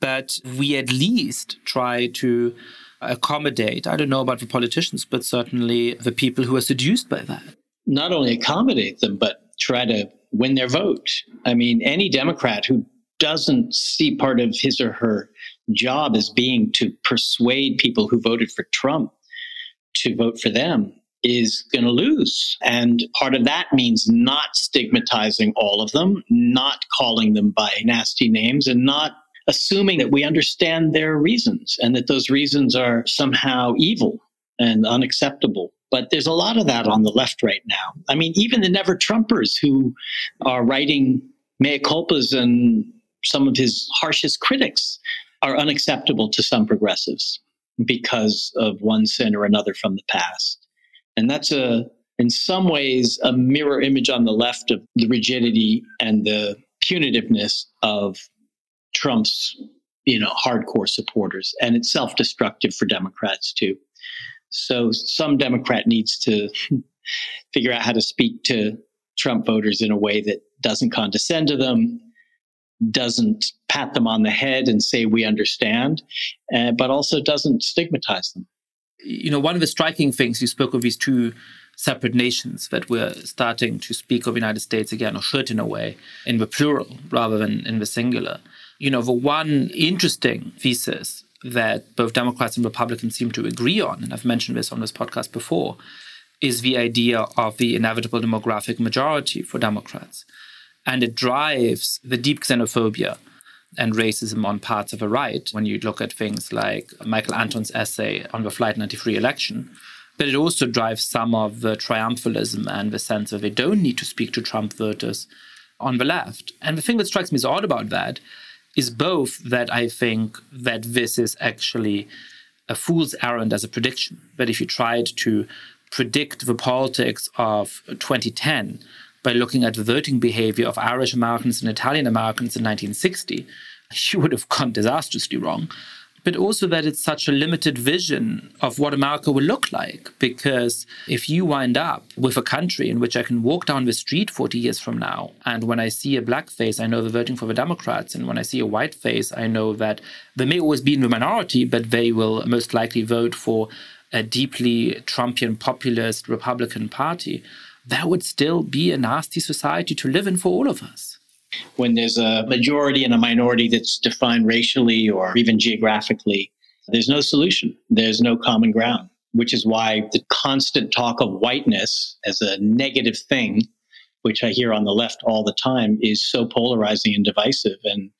S3: but we at least try to accommodate, I don't know about the politicians, but certainly the people who are seduced by that.
S1: Not only accommodate them, but try to win their vote. I mean, any Democrat who doesn't see part of his or her job as being to persuade people who voted for Trump to vote for them is going to lose. And part of that means not stigmatizing all of them, not calling them by nasty names, and not assuming that we understand their reasons and that those reasons are somehow evil and unacceptable. But there's a lot of that on the left right now. I mean, even the never Trumpers who are writing mea culpas and some of his harshest critics are unacceptable to some progressives because of one sin or another from the past. And that's a, in some ways, a mirror image on the left of the rigidity and the punitiveness of Trump's, you know, hardcore supporters. And it's self-destructive for Democrats too. So some Democrat needs to figure out how to speak to Trump voters in a way that doesn't condescend to them, doesn't pat them on the head and say we understand, uh, but also doesn't stigmatize them.
S3: You know, one of the striking things you spoke of these two separate nations that we're starting to speak of United States again, or should in a way, in the plural rather than in the singular. You know, the one interesting thesis that both Democrats and Republicans seem to agree on, and I've mentioned this on this podcast before, is the idea of the inevitable demographic majority for Democrats. And it drives the deep xenophobia and racism on parts of the right when you look at things like Michael Anton's essay on the Flight 93 election. But it also drives some of the triumphalism and the sense that they don't need to speak to Trump voters on the left. And the thing that strikes me as odd about that is both that I think that this is actually a fool's errand as a prediction. That if you tried to predict the politics of 2010 by looking at the voting behavior of Irish Americans and Italian Americans in 1960, you would have gone disastrously wrong. But also that it's such a limited vision of what America will look like. Because if you wind up with a country in which I can walk down the street 40 years from now, and when I see a black face, I know they're voting for the Democrats, and when I see a white face, I know that they may always be in the minority, but they will most likely vote for a deeply Trumpian populist Republican Party that would still be a nasty society to live in for all of us.
S1: When there's a majority and a minority that's defined racially or even geographically, there's no solution. There's no common ground, which is why the constant talk of whiteness as a negative thing, which I hear on the left all the time, is so polarizing and divisive. And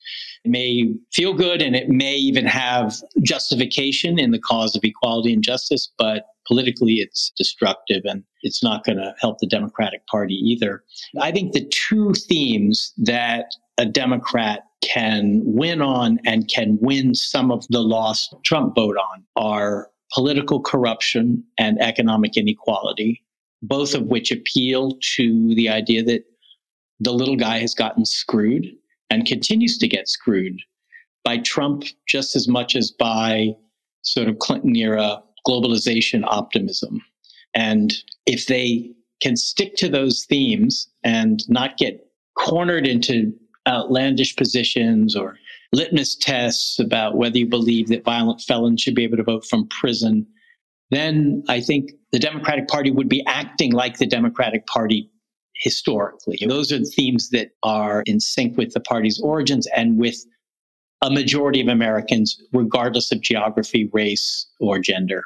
S1: it may feel good and it may even have justification in the cause of equality and justice, but politically it's destructive and it's not going to help the Democratic Party either. I think the two themes that a Democrat can win on and can win some of the lost Trump vote on are political corruption and economic inequality, both of which appeal to the idea that the little guy has gotten screwed and continues to get screwed by Trump just as much as by sort of Clinton era globalization optimism. And if they can stick to those themes and not get cornered into outlandish positions or litmus tests about whether you believe that violent felons should be able to vote from prison, then I think the Democratic Party would be acting like the Democratic Party historically. Those are the themes that are in sync with the party's origins and with a majority of Americans, regardless of geography, race, or gender.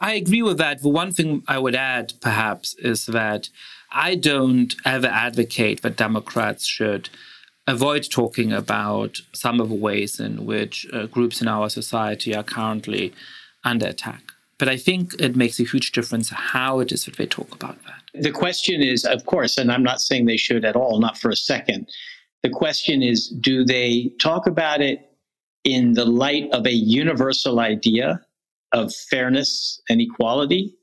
S3: I agree with that. The one thing I would add, perhaps, is that I don't ever advocate that Democrats should avoid talking about some of the ways in which uh, groups in our society are currently under attack. But I think it makes a huge difference how it is that they talk about that.
S1: The question is, of course, and I'm not saying they should at all, not for a second. The question is, do they talk about it in the light of a universal idea of fairness and equality,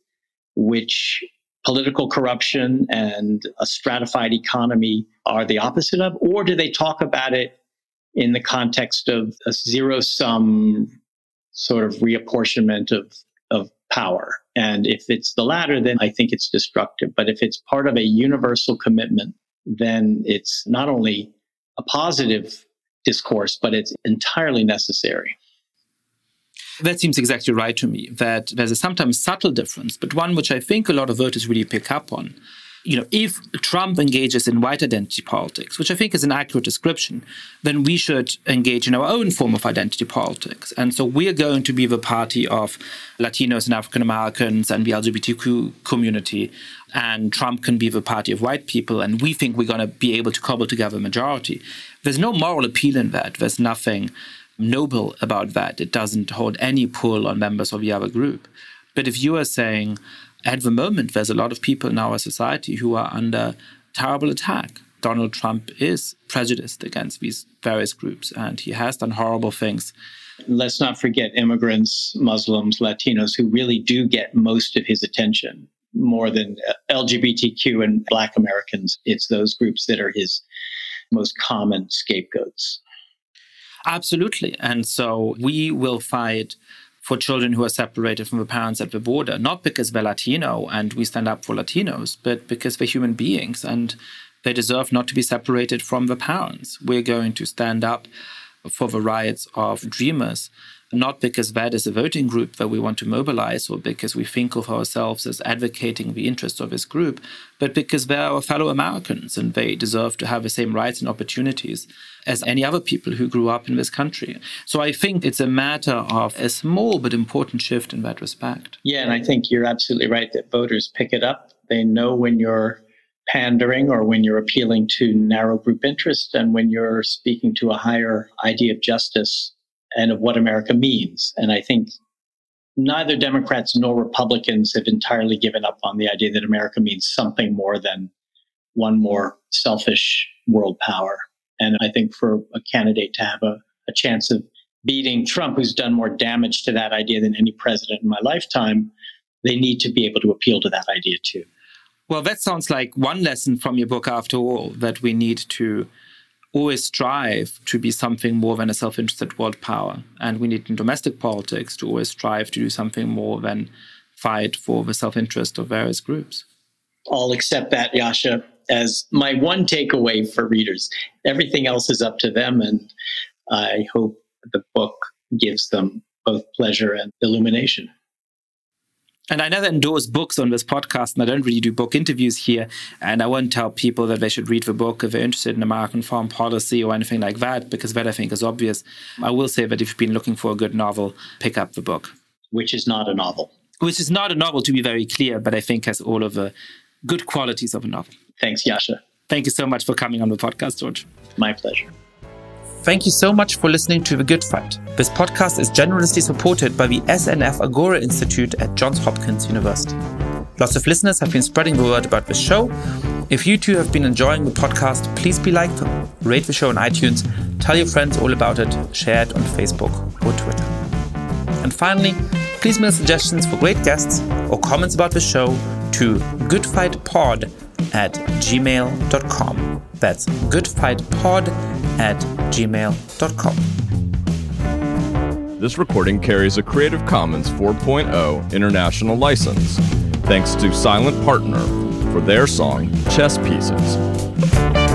S1: which political corruption and a stratified economy are the opposite of? Or do they talk about it in the context of a zero sum sort of reapportionment of, of power? And if it's the latter, then I think it's destructive. But if it's part of a universal commitment, then it's not only a positive discourse, but it's entirely necessary.
S3: That seems exactly right to me, that there's a sometimes subtle difference, but one which I think a lot of voters really pick up on. You know, if Trump engages in white identity politics, which I think is an accurate description, then we should engage in our own form of identity politics. And so we're going to be the party of Latinos and African Americans and the LGBTQ community. And Trump can be the party of white people. And we think we're going to be able to cobble together a majority. There's no moral appeal in that. There's nothing noble about that. It doesn't hold any pull on members of the other group. But if you are saying, at the moment, there's a lot of people in our society who are under terrible attack. Donald Trump is prejudiced against these various groups, and he has done horrible things.
S1: Let's not forget immigrants, Muslims, Latinos, who really do get most of his attention more than uh, LGBTQ and Black Americans. It's those groups that are his most common scapegoats.
S3: Absolutely. And so we will fight for children who are separated from the parents at the border, not because they're Latino and we stand up for Latinos, but because they're human beings and they deserve not to be separated from the parents. We're going to stand up for the rights of dreamers not because that is a voting group that we want to mobilize or because we think of ourselves as advocating the interests of this group, but because they're our fellow Americans and they deserve to have the same rights and opportunities as any other people who grew up in this country. So I think it's a matter of a small but important shift in that respect.
S1: Yeah, and I think you're absolutely right that voters pick it up. They know when you're pandering or when you're appealing to narrow group interest and when you're speaking to a higher idea of justice and of what America means. And I think neither Democrats nor Republicans have entirely given up on the idea that America means something more than one more selfish world power. And I think for a candidate to have a, a chance of beating Trump, who's done more damage to that idea than any president in my lifetime, they need to be able to appeal to that idea too.
S3: Well, that sounds like one lesson from your book, after all, that we need to always strive to be something more than a self interested world power. And we need in domestic politics to always strive to do something more than fight for the self interest of various groups.
S1: I'll accept that, Yascha, as my one takeaway for readers. Everything else is up to them, and I hope the book gives them both pleasure and illumination.
S3: And I never endorse books on this podcast, and I don't really do book interviews here. And I won't tell people that they should read the book if they're interested in American foreign policy or anything like that, because that I think is obvious. I will say that if you've been looking for a good novel, pick up the book.
S1: Which is not a novel.
S3: Which is not a novel, to be very clear, but I think has all of the good qualities of a novel.
S1: Thanks, Yascha.
S3: Thank you so much for coming on the podcast, George.
S1: My pleasure.
S4: Thank you so much for listening to The Good Fight. This podcast is generously supported by the SNF Agora Institute at Johns Hopkins University. Lots of listeners have been spreading the word about this show. If you too have been enjoying the podcast, please be like, rate the show on iTunes, tell your friends all about it, share it on Facebook or Twitter. And finally, please mail suggestions for great guests or comments about the show to goodfightpod at gmail.com. That's goodfightpod at gmail.com.
S2: This recording carries a Creative Commons 4.0 international license. Thanks to Silent Partner for their song Chess Pieces.